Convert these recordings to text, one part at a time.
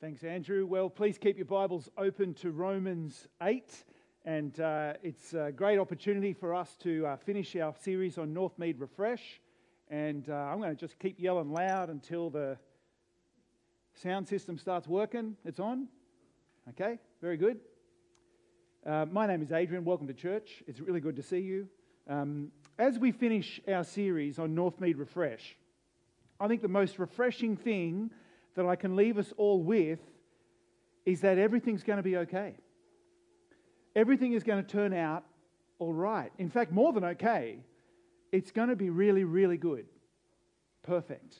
Thanks, Andrew. Well, please keep your Bibles open to Romans 8. And uh, it's a great opportunity for us to uh, finish our series on Northmead Refresh. And uh, I'm going to just keep yelling loud until the sound system starts working. It's on? Okay, very good. Uh, my name is Adrian. Welcome to church. It's really good to see you. Um, as we finish our series on Northmead Refresh, I think the most refreshing thing that I can leave us all with is that everything's going to be okay. Everything is going to turn out all right. In fact, more than okay, it's going to be really, really good. Perfect.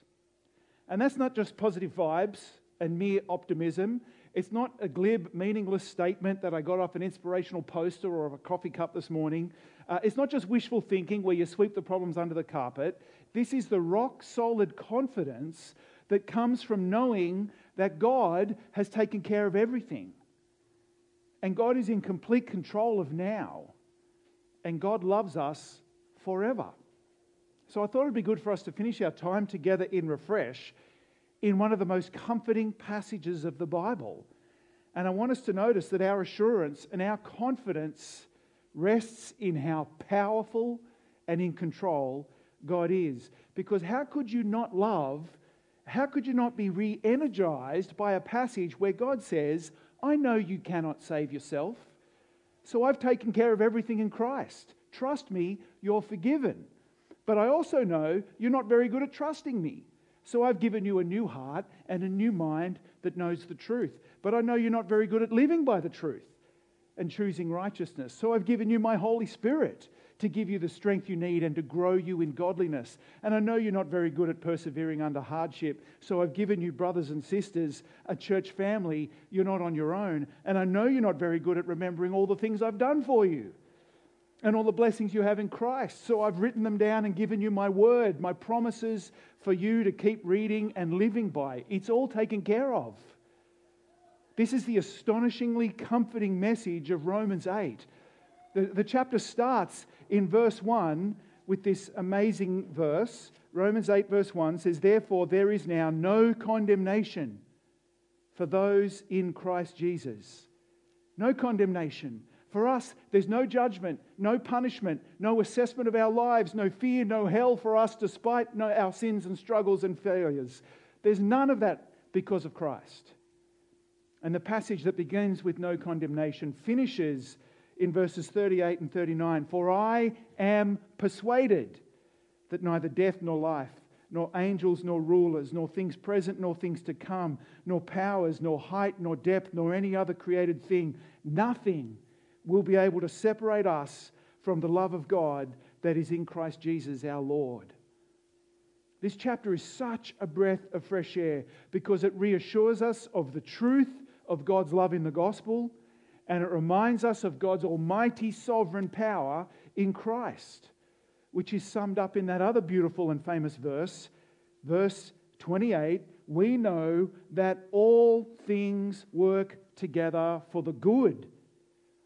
And that's not just positive vibes and mere optimism. It's not a glib, meaningless statement that I got off an inspirational poster or of a coffee cup this morning. Uh, it's not just wishful thinking where you sweep the problems under the carpet. This is the rock solid confidence that comes from knowing that God has taken care of everything. And God is in complete control of now. And God loves us forever. So I thought it'd be good for us to finish our time together in Refresh in one of the most comforting passages of the Bible. And I want us to notice that our assurance and our confidence rests in how powerful and in control God is. Because how could you not love how could you not be re energized by a passage where God says, I know you cannot save yourself, so I've taken care of everything in Christ. Trust me, you're forgiven. But I also know you're not very good at trusting me. So I've given you a new heart and a new mind that knows the truth. But I know you're not very good at living by the truth and choosing righteousness. So I've given you my Holy Spirit to give you the strength you need and to grow you in godliness. And I know you're not very good at persevering under hardship, so I've given you brothers and sisters, a church family. You're not on your own. And I know you're not very good at remembering all the things I've done for you and all the blessings you have in Christ. So I've written them down and given you my word, my promises for you to keep reading and living by. It's all taken care of. This is the astonishingly comforting message of Romans 8. The, the chapter starts in verse 1 with this amazing verse. Romans 8, verse 1 says, Therefore, there is now no condemnation for those in Christ Jesus. No condemnation. For us, there's no judgment, no punishment, no assessment of our lives, no fear, no hell for us despite our sins and struggles and failures. There's none of that because of Christ. And the passage that begins with no condemnation finishes in verses 38 and 39 For I am persuaded that neither death nor life, nor angels nor rulers, nor things present nor things to come, nor powers, nor height, nor depth, nor any other created thing, nothing will be able to separate us from the love of God that is in Christ Jesus our Lord. This chapter is such a breath of fresh air because it reassures us of the truth of God's love in the gospel and it reminds us of God's almighty sovereign power in Christ, which is summed up in that other beautiful and famous verse, verse 28. We know that all things work together for the good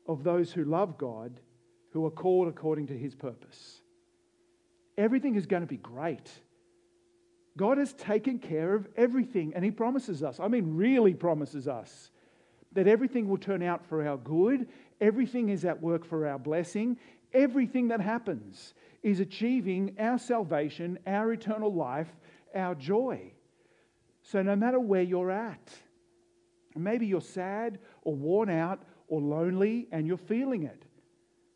of those who love God, who are called according to his purpose. Everything is going to be great. God has taken care of everything, and he promises us, I mean, really promises us that everything will turn out for our good, everything is at work for our blessing, everything that happens is achieving our salvation, our eternal life, our joy. So, no matter where you're at, maybe you're sad or worn out or lonely and you're feeling it.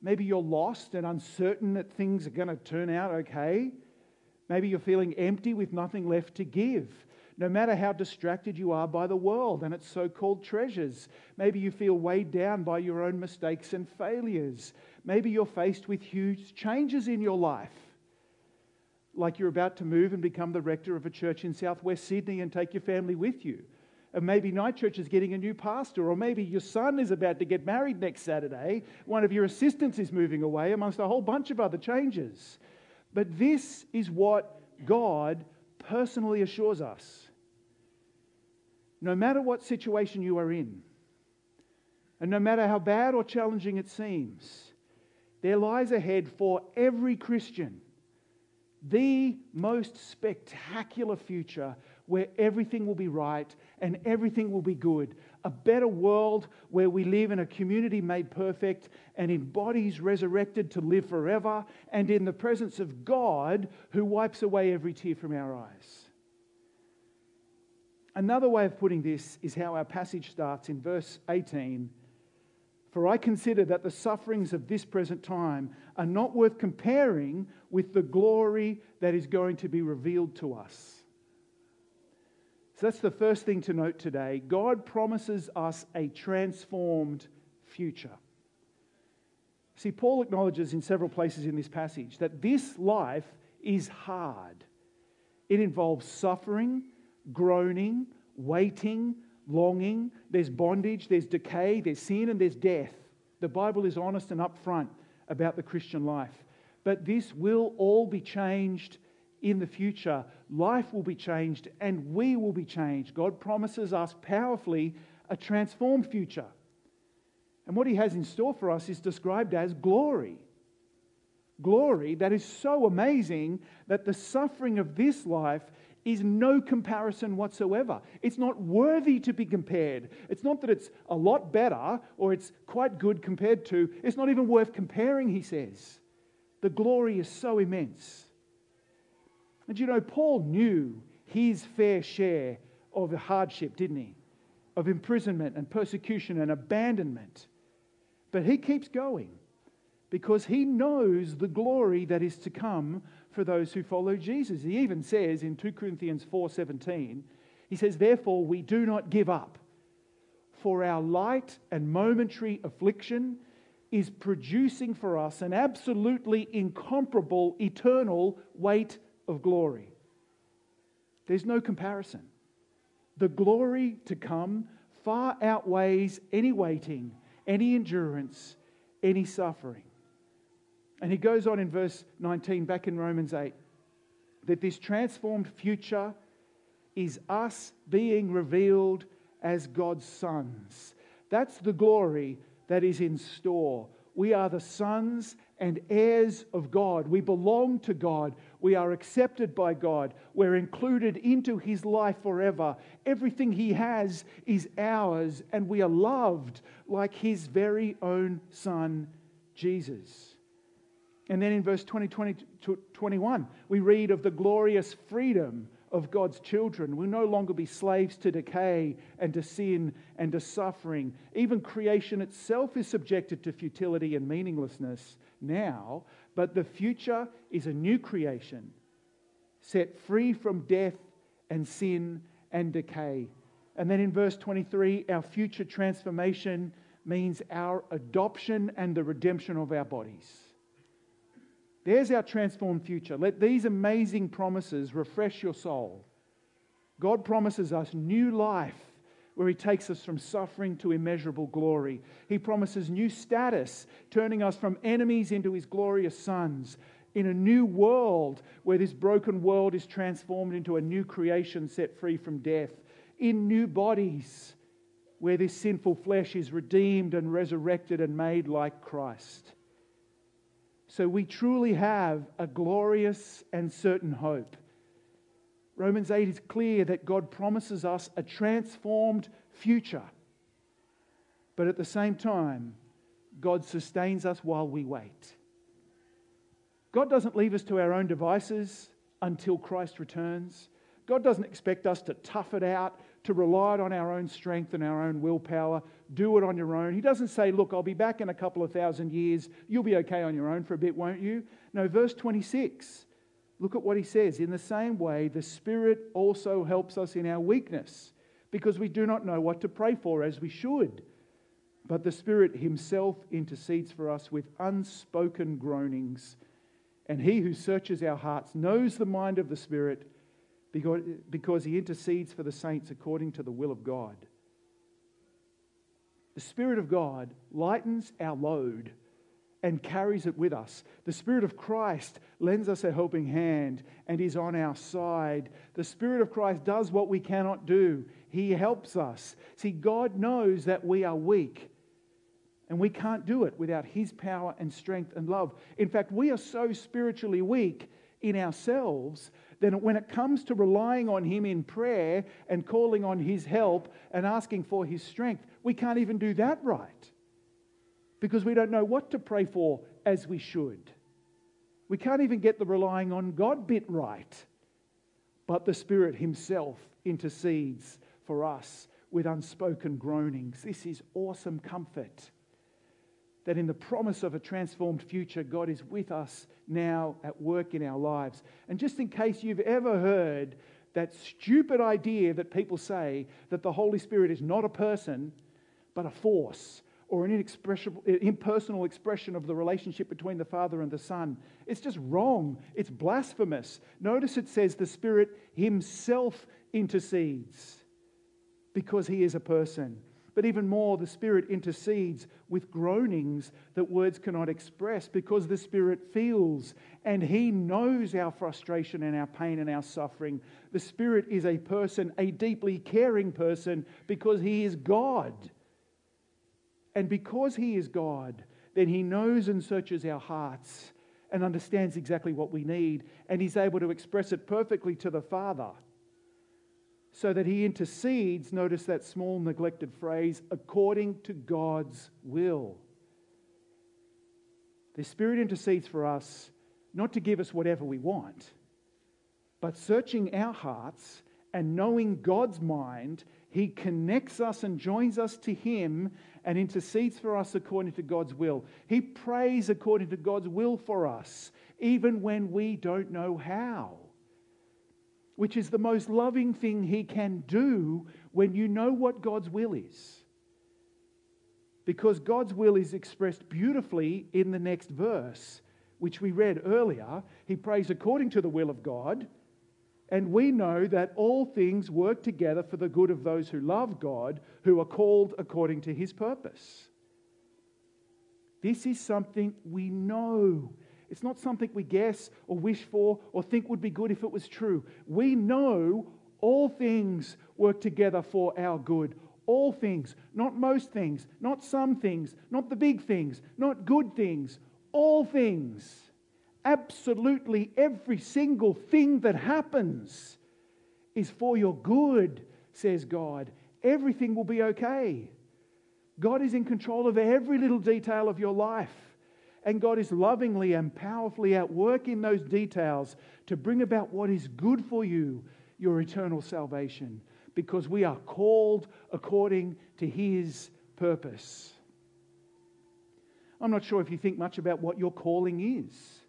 Maybe you're lost and uncertain that things are going to turn out okay. Maybe you're feeling empty with nothing left to give no matter how distracted you are by the world and its so called treasures. Maybe you feel weighed down by your own mistakes and failures. Maybe you're faced with huge changes in your life, like you're about to move and become the rector of a church in southwest Sydney and take your family with you. And maybe Night Church is getting a new pastor, or maybe your son is about to get married next Saturday. One of your assistants is moving away, amongst a whole bunch of other changes. But this is what God personally assures us no matter what situation you are in, and no matter how bad or challenging it seems, there lies ahead for every Christian the most spectacular future where everything will be right and everything will be good. A better world where we live in a community made perfect and in bodies resurrected to live forever and in the presence of God who wipes away every tear from our eyes. Another way of putting this is how our passage starts in verse 18 For I consider that the sufferings of this present time are not worth comparing with the glory that is going to be revealed to us. So that's the first thing to note today. God promises us a transformed future. See, Paul acknowledges in several places in this passage that this life is hard. It involves suffering, groaning, waiting, longing. There's bondage, there's decay, there's sin, and there's death. The Bible is honest and upfront about the Christian life. But this will all be changed in the future. Life will be changed and we will be changed. God promises us powerfully a transformed future. And what He has in store for us is described as glory. Glory that is so amazing that the suffering of this life is no comparison whatsoever. It's not worthy to be compared. It's not that it's a lot better or it's quite good compared to, it's not even worth comparing, he says. The glory is so immense. And you know, Paul knew his fair share of hardship, didn't he? Of imprisonment and persecution and abandonment. But he keeps going because he knows the glory that is to come for those who follow Jesus. He even says in 2 Corinthians 4:17, he says, "Therefore we do not give up, for our light and momentary affliction is producing for us an absolutely incomparable eternal weight of glory. There's no comparison. The glory to come far outweighs any waiting, any endurance, any suffering. And he goes on in verse 19, back in Romans 8, that this transformed future is us being revealed as God's sons. That's the glory that is in store. We are the sons and heirs of God. We belong to God. We are accepted by God. We're included into His life forever. Everything He has is ours, and we are loved like His very own Son, Jesus. And then in verse 20, 20 21, we read of the glorious freedom of God's children. We'll no longer be slaves to decay and to sin and to suffering. Even creation itself is subjected to futility and meaninglessness now, but the future is a new creation set free from death and sin and decay. And then in verse 23, our future transformation means our adoption and the redemption of our bodies. There's our transformed future. Let these amazing promises refresh your soul. God promises us new life where He takes us from suffering to immeasurable glory. He promises new status, turning us from enemies into His glorious sons. In a new world where this broken world is transformed into a new creation set free from death. In new bodies where this sinful flesh is redeemed and resurrected and made like Christ. So we truly have a glorious and certain hope Romans 8 is clear that God promises us a transformed future. But at the same time, God sustains us while we wait. God doesn't leave us to our own devices until Christ returns. God doesn't expect us to tough it out, to rely on our own strength and our own willpower, do it on your own. He doesn't say, Look, I'll be back in a couple of thousand years. You'll be okay on your own for a bit, won't you? No, verse 26 Look at what he says. In the same way, the Spirit also helps us in our weakness because we do not know what to pray for as we should. But the Spirit Himself intercedes for us with unspoken groanings. And He who searches our hearts knows the mind of the Spirit because, He intercedes for the saints according to the will of God. The Spirit of God lightens our load and carries it with us. The Spirit of Christ lends us a helping hand and is on our side. The Spirit of Christ does what we cannot do, He helps us. See, God knows that we are weak. And we can't do it without His power and strength and love. In fact, we are so spiritually weak in ourselves then when it comes to relying on Him in prayer and calling on His help and asking for His strength, we can't even do that right because we don't know what to pray for as we should. We can't even get the relying on God bit right. But the Spirit Himself intercedes for us with unspoken groanings. This is awesome comfort that in the promise of a transformed future, God is with us now at work in our lives. And just in case you've ever heard that stupid idea that people say that the Holy Spirit is not a person, but a force or an impersonal expression of the relationship between the Father and the Son. It's just wrong. It's blasphemous. Notice it says the Spirit Himself intercedes because He is a person. But even more, the Spirit intercedes with groanings that words cannot express because the Spirit feels and He knows our frustration and our pain and our suffering. The Spirit is a person, a deeply caring person, because He is God. And because He is God, then He knows and searches our hearts and understands exactly what we need, and He's able to express it perfectly to the Father so that he intercedes, notice that small neglected phrase, according to God's will. The Spirit intercedes for us not to give us whatever we want, but searching our hearts and knowing God's mind, He connects us and joins us to Him and intercedes for us according to God's will. He prays according to God's will for us, even when we don't know how which is the most loving thing he can do when you know what God's will is. Because God's will is expressed beautifully in the next verse, which we read earlier. He prays according to the will of God. And we know that all things work together for the good of those who love God, who are called according to his purpose. This is something we know. It's not something we guess or wish for or think would be good if it was true. We know all things work together for our good. All things, not most things, not some things, not the big things, not good things, all things. Absolutely every single thing that happens is for your good, says God. Everything will be okay. God is in control of every little detail of your life. And God is lovingly and powerfully at work in those details to bring about what is good for you, your eternal salvation, because we are called according to His purpose. I'm not sure if you think much about what your calling is,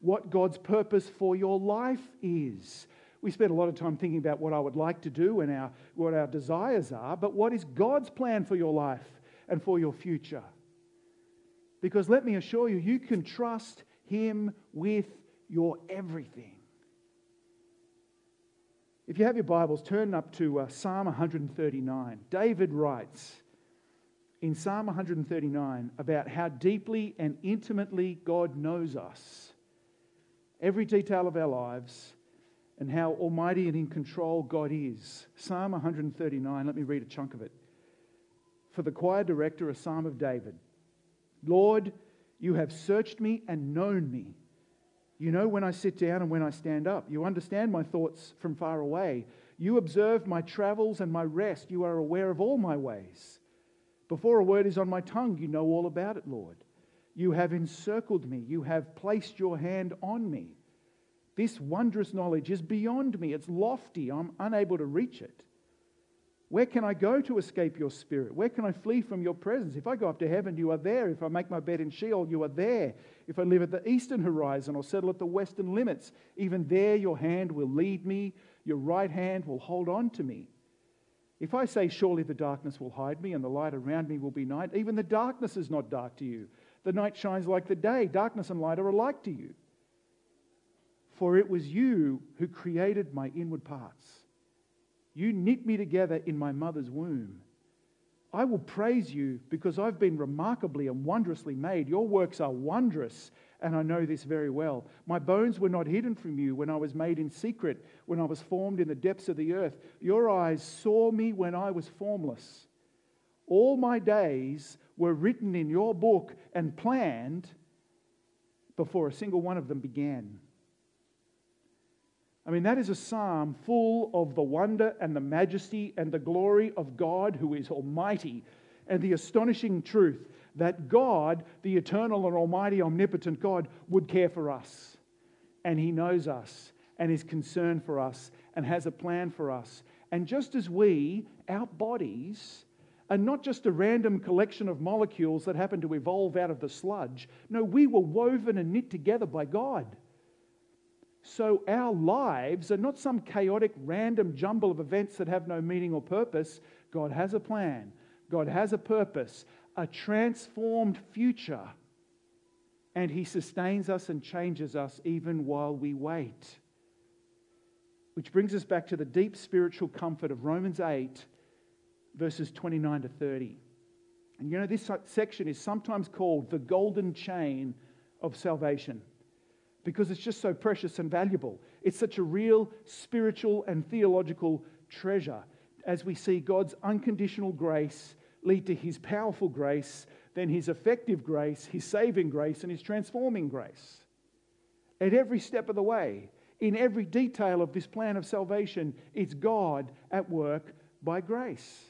what God's purpose for your life is. We spend a lot of time thinking about what I would like to do and our, what our desires are, but what is God's plan for your life and for your future? Because let me assure you, you can trust Him with your everything. If you have your Bibles, turn up to uh, Psalm 139. David writes in Psalm 139 about how deeply and intimately God knows us, every detail of our lives, and how almighty and in control God is. Psalm 139, let me read a chunk of it. For the choir director, a psalm of David. Lord, you have searched me and known me. You know when I sit down and when I stand up. You understand my thoughts from far away. You observe my travels and my rest. You are aware of all my ways. Before a word is on my tongue, you know all about it, Lord. You have encircled me. You have placed your hand on me. This wondrous knowledge is beyond me. It's lofty. I'm unable to reach it. Where can I go to escape your spirit? Where can I flee from your presence? If I go up to heaven, you are there. If I make my bed in Sheol, you are there. If I live at the eastern horizon or settle at the western limits, even there your hand will lead me, your right hand will hold on to me. If I say, Surely the darkness will hide me and the light around me will be night, even the darkness is not dark to you. The night shines like the day. Darkness and light are alike to you. For it was you who created my inward parts. You knit me together in my mother's womb. I will praise you because I've been remarkably and wondrously made. Your works are wondrous, and I know this very well. My bones were not hidden from you when I was made in secret, when I was formed in the depths of the earth. Your eyes saw me when I was formless. All my days were written in your book and planned before a single one of them began. I mean, that is a psalm full of the wonder and the majesty and the glory of God who is almighty and the astonishing truth that God, the eternal and almighty, omnipotent God, would care for us. And He knows us and is concerned for us and has a plan for us. And just as we, our bodies, are not just a random collection of molecules that happen to evolve out of the sludge, no, we were woven and knit together by God. So our lives are not some chaotic, random jumble of events that have no meaning or purpose. God has a plan, God has a purpose, a transformed future. And He sustains us and changes us even while we wait. Which brings us back to the deep spiritual comfort of Romans 8, verses 29 to 30. And you know, this section is sometimes called the golden chain of salvation because it's just so precious and valuable. It's such a real spiritual and theological treasure as we see God's unconditional grace lead to his powerful grace, then his effective grace, his saving grace, and his transforming grace. At every step of the way, in every detail of this plan of salvation, it's God at work by grace.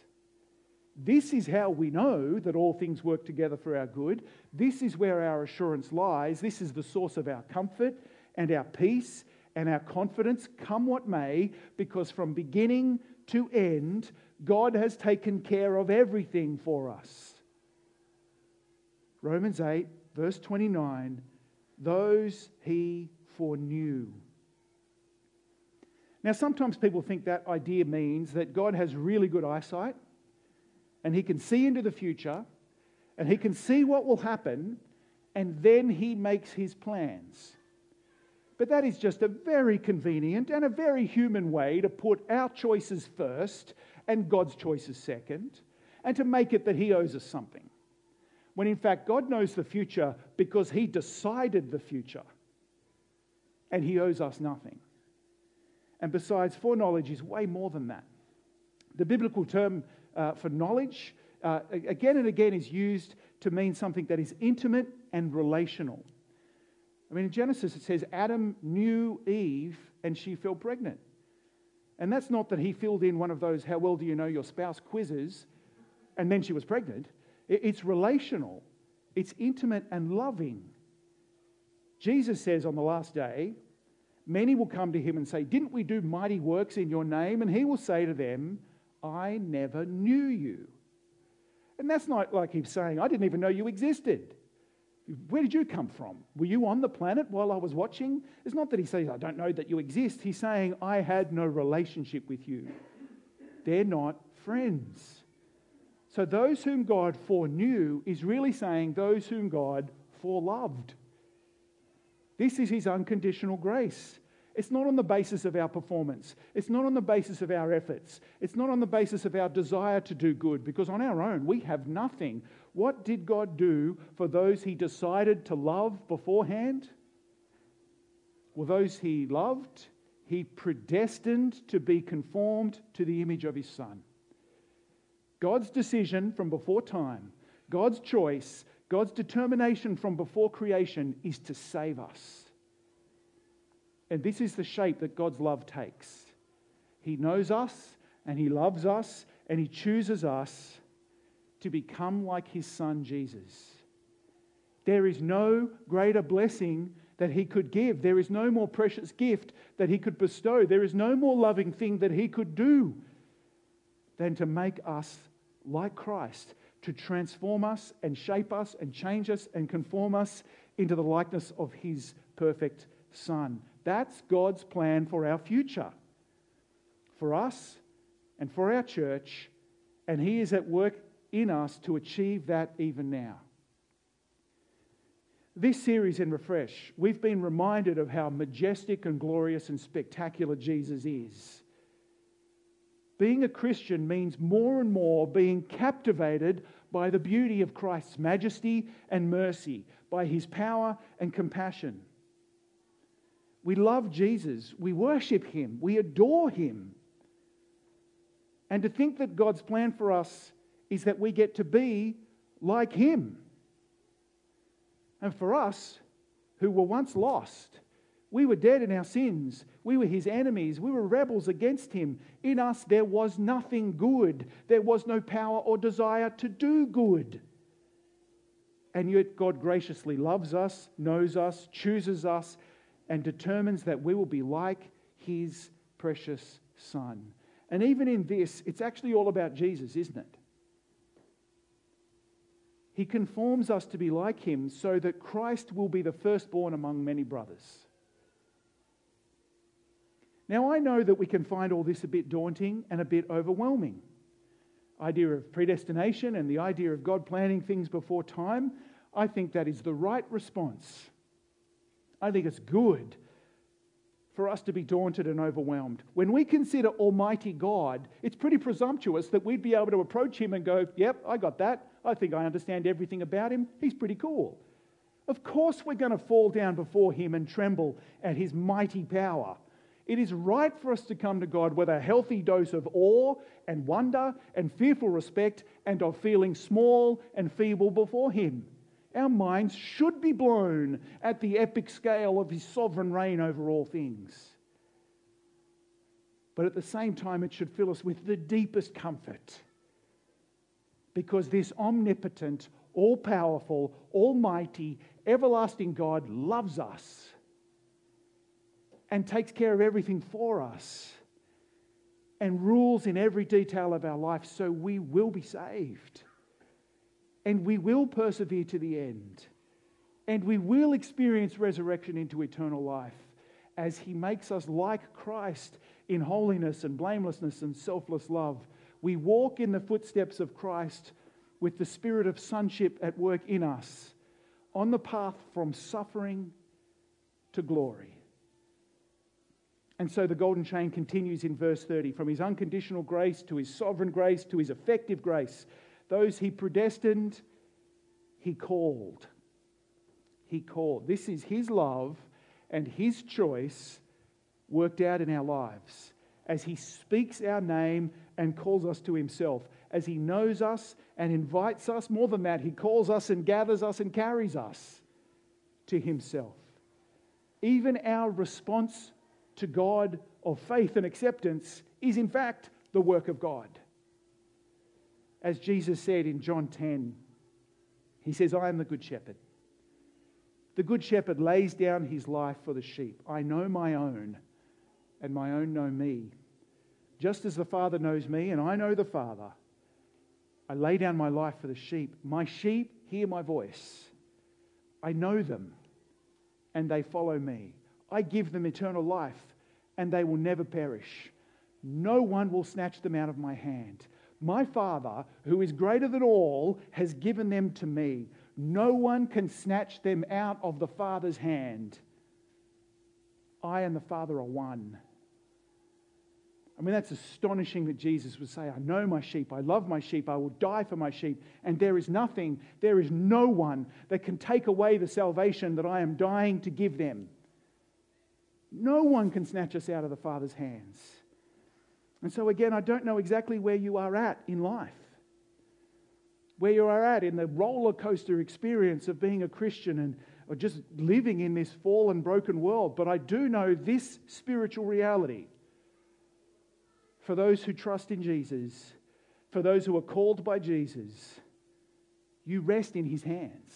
This is how we know that all things work together for our good. This is where our assurance lies. This is the source of our comfort and our peace and our confidence, come what may, because from beginning to end, God has taken care of everything for us. Romans 8, verse 29 those he foreknew. Now, sometimes people think that idea means that God has really good eyesight and he can see into the future and he can see what will happen and then he makes his plans. But that is just a very convenient and a very human way to put our choices first and God's choices second, and to make it that He owes us something. When in fact, God knows the future because He decided the future, and He owes us nothing. And besides, foreknowledge is way more than that. The biblical term uh, foreknowledge, uh, again and again, is used to mean something that is intimate and relational. I mean, in Genesis, it says Adam knew Eve and she fell pregnant. And that's not that he filled in one of those, how well do you know your spouse quizzes, and then she was pregnant. It's relational, it's intimate and loving. Jesus says on the last day, many will come to him and say, Didn't we do mighty works in your name? And he will say to them, I never knew you. And that's not like he's saying, I didn't even know you existed. Where did you come from? Were you on the planet while I was watching? It's not that he says, I don't know that you exist. He's saying, I had no relationship with you. They're not friends. So, those whom God foreknew is really saying those whom God foreloved. This is his unconditional grace. It's not on the basis of our performance. It's not on the basis of our efforts. It's not on the basis of our desire to do good, because on our own, we have nothing. What did God do for those he decided to love beforehand? Well, those he loved, he predestined to be conformed to the image of his Son. God's decision from before time, God's choice, God's determination from before creation is to save us. And this is the shape that God's love takes. He knows us and He loves us and He chooses us to become like His Son Jesus. There is no greater blessing that He could give. There is no more precious gift that He could bestow. There is no more loving thing that He could do than to make us like Christ, to transform us and shape us and change us and conform us into the likeness of His perfect Son. That's God's plan for our future, for us and for our church, and He is at work in us to achieve that even now. This series in Refresh, we've been reminded of how majestic and glorious and spectacular Jesus is. Being a Christian means more and more being captivated by the beauty of Christ's majesty and mercy, by his power and compassion. We love Jesus. We worship him. We adore him. And to think that God's plan for us is that we get to be like him. And for us, who were once lost, We were dead in our sins. We were his enemies. We were rebels against him. In us, there was nothing good. There was no power or desire to do good. And yet, God graciously loves us, knows us, chooses us, and determines that we will be like his precious Son. And even in this, it's actually all about Jesus, isn't it? He conforms us to be like him so that Christ will be the firstborn among many brothers. Now, I know that we can find all this a bit daunting and a bit overwhelming. Idea of predestination and the idea of God planning things before time, I think that is the right response. I think it's good for us to be daunted and overwhelmed. When we consider Almighty God, it's pretty presumptuous that we'd be able to approach Him and go, Yep, I got that. I think I understand everything about Him. He's pretty cool. Of course, we're going to fall down before Him and tremble at His mighty power. It is right for us to come to God with a healthy dose of awe and wonder and fearful respect and of feeling small and feeble before Him. Our minds should be blown at the epic scale of His sovereign reign over all things. But at the same time, it should fill us with the deepest comfort because this omnipotent, all powerful, almighty, everlasting God loves us and takes care of everything for us and rules in every detail of our life so we will be saved and we will persevere to the end and we will experience resurrection into eternal life as he makes us like Christ in holiness and blamelessness and selfless love. We walk in the footsteps of Christ with the spirit of sonship at work in us on the path from suffering to glory. And so the golden chain continues in verse 30 from his unconditional grace to his sovereign grace to his effective grace. Those he predestined, he called. He called. This is his love and his choice worked out in our lives as he speaks our name and calls us to himself, as he knows us and invites us. More than that, he calls us and gathers us and carries us to himself. Even our response to God of faith and acceptance is, in fact, the work of God. As Jesus said in John 10, he says, I am the good shepherd. The good shepherd lays down his life for the sheep. I know my own, and my own know me. Just as the Father knows me, and I know the Father, I lay down my life for the sheep. My sheep hear my voice. I know them, and they follow me. I give them eternal life, and they will never perish. No one will snatch them out of my hand. My Father, who is greater than all, has given them to me. No one can snatch them out of the Father's hand. I and the Father are one. I mean, that's astonishing that Jesus would say, I know my sheep, I love my sheep, I will die for my sheep, and there is nothing, there is no one that can take away the salvation that I am dying to give them. No one can snatch us out of the Father's hands. And so, again, I don't know exactly where you are at in life, where you are at in the roller coaster experience of being a Christian and or just living in this fallen, broken world. But I do know this spiritual reality for those who trust in Jesus, for those who are called by Jesus. You rest in his hands.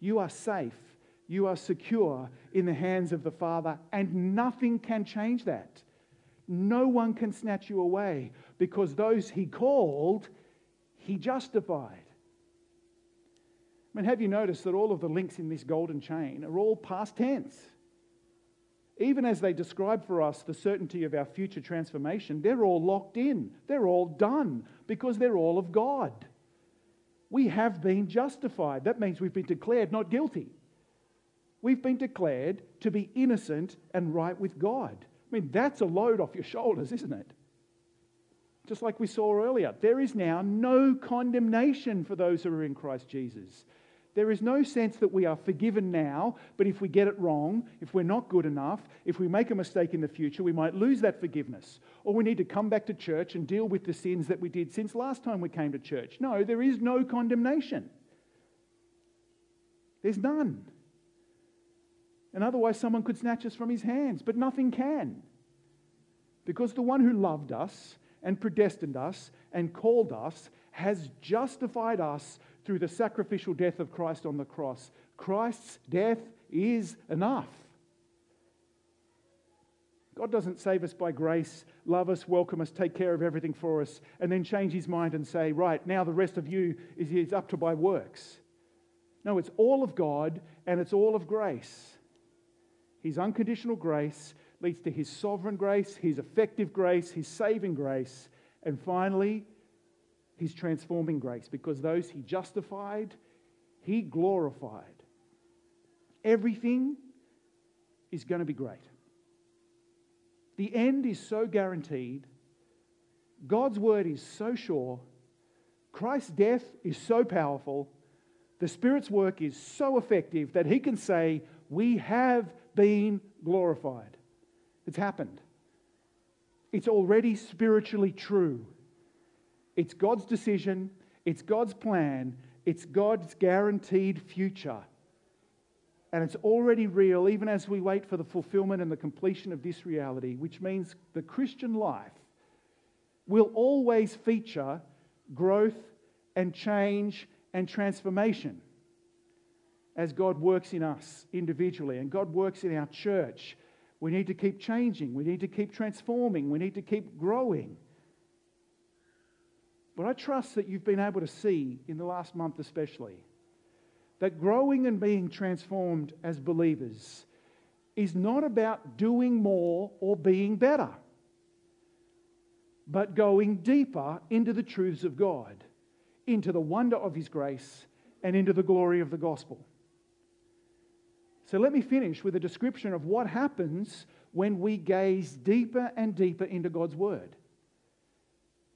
You are safe you are secure in the hands of the Father, and nothing can change that. No one can snatch you away because those he called, he justified. I mean, have you noticed that all of the links in this golden chain are all past tense? Even as they describe for us the certainty of our future transformation, they're all locked in. They're all done because they're all of God. We have been justified. That means we've been declared not guilty we've been declared to be innocent and right with God. I mean, that's a load off your shoulders, isn't it? Just like we saw earlier, there is now no condemnation for those who are in Christ Jesus. There is no sense that we are forgiven now, but if we get it wrong, if we're not good enough, if we make a mistake in the future, we might lose that forgiveness. Or we need to come back to church and deal with the sins that we did since last time we came to church. No, there is no condemnation. There's none. And otherwise, someone could snatch us from his hands, but nothing can. Because the one who loved us and predestined us and called us has justified us through the sacrificial death of Christ on the cross. Christ's death is enough. God doesn't save us by grace, love us, welcome us, take care of everything for us, and then change his mind and say, right, now the rest of you is, up to by works. No, it's all of God and it's all of grace. His unconditional grace leads to his sovereign grace, his effective grace, his saving grace, and finally, his transforming grace, because those he justified, he glorified. Everything is going to be great. The end is so guaranteed. God's word is so sure. Christ's death is so powerful. The Spirit's work is so effective that He can say, We have been glorified. It's happened. It's already spiritually true. It's God's decision, it's God's plan, it's God's guaranteed future and it's already real even as we wait for the fulfillment and the completion of this reality, which means the Christian life will always feature growth and change and transformation as God works in us individually and God works in our church. We need to keep changing, we need to keep transforming, we need to keep growing. But I trust that you've been able to see in the last month, especially that growing and being transformed as believers is not about doing more or being better, but going deeper into the truths of God, into the wonder of His grace, and into the glory of the gospel. So let me finish with a description of what happens when we gaze deeper and deeper into God's Word.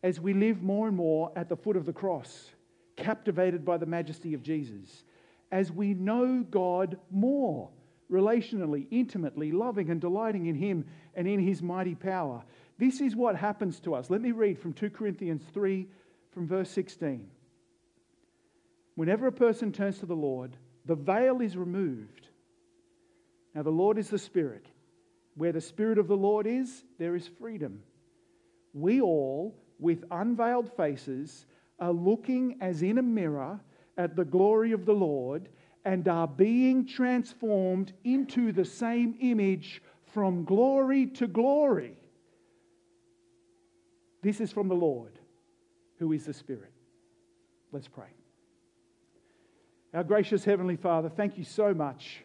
As we live more and more at the foot of the cross, captivated by the majesty of Jesus as we know God more relationally, intimately, loving and delighting in Him and in His mighty power. This is what happens to us. Let me read from 2 Corinthians 3 from verse 16. Whenever a person turns to the Lord, the veil is removed. Now, the Lord is the Spirit. Where the Spirit of the Lord is, there is freedom. We all, with unveiled faces, are looking as in a mirror at the glory of the Lord and are being transformed into the same image from glory to glory. This is from the Lord, who is the Spirit. Let's pray. Our gracious Heavenly Father, thank you so much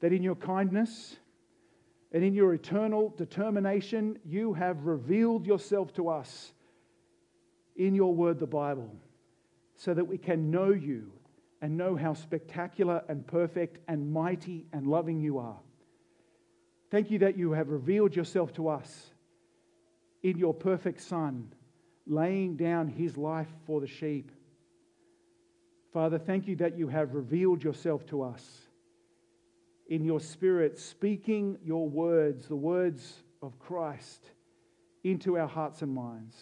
that in your kindness and in your eternal determination, you have revealed yourself to us in your word, the Bible so that we can know you and know how spectacular and perfect and mighty and loving you are. Thank you that you have revealed yourself to us in your perfect Son, laying down his life for the sheep. Father, thank you that you have revealed yourself to us in your Spirit, speaking your words, the words of Christ, into our hearts and minds.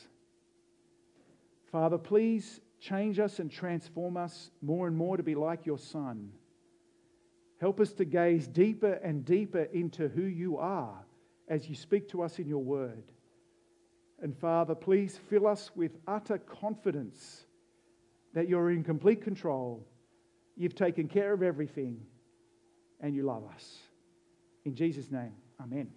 Father, please Change us and transform us more and more to be like your Son. Help us to gaze deeper and deeper into who you are as you speak to us in your word. And Father, please fill us with utter confidence that you're in complete control, you've taken care of everything, and you love us. In Jesus' name, amen.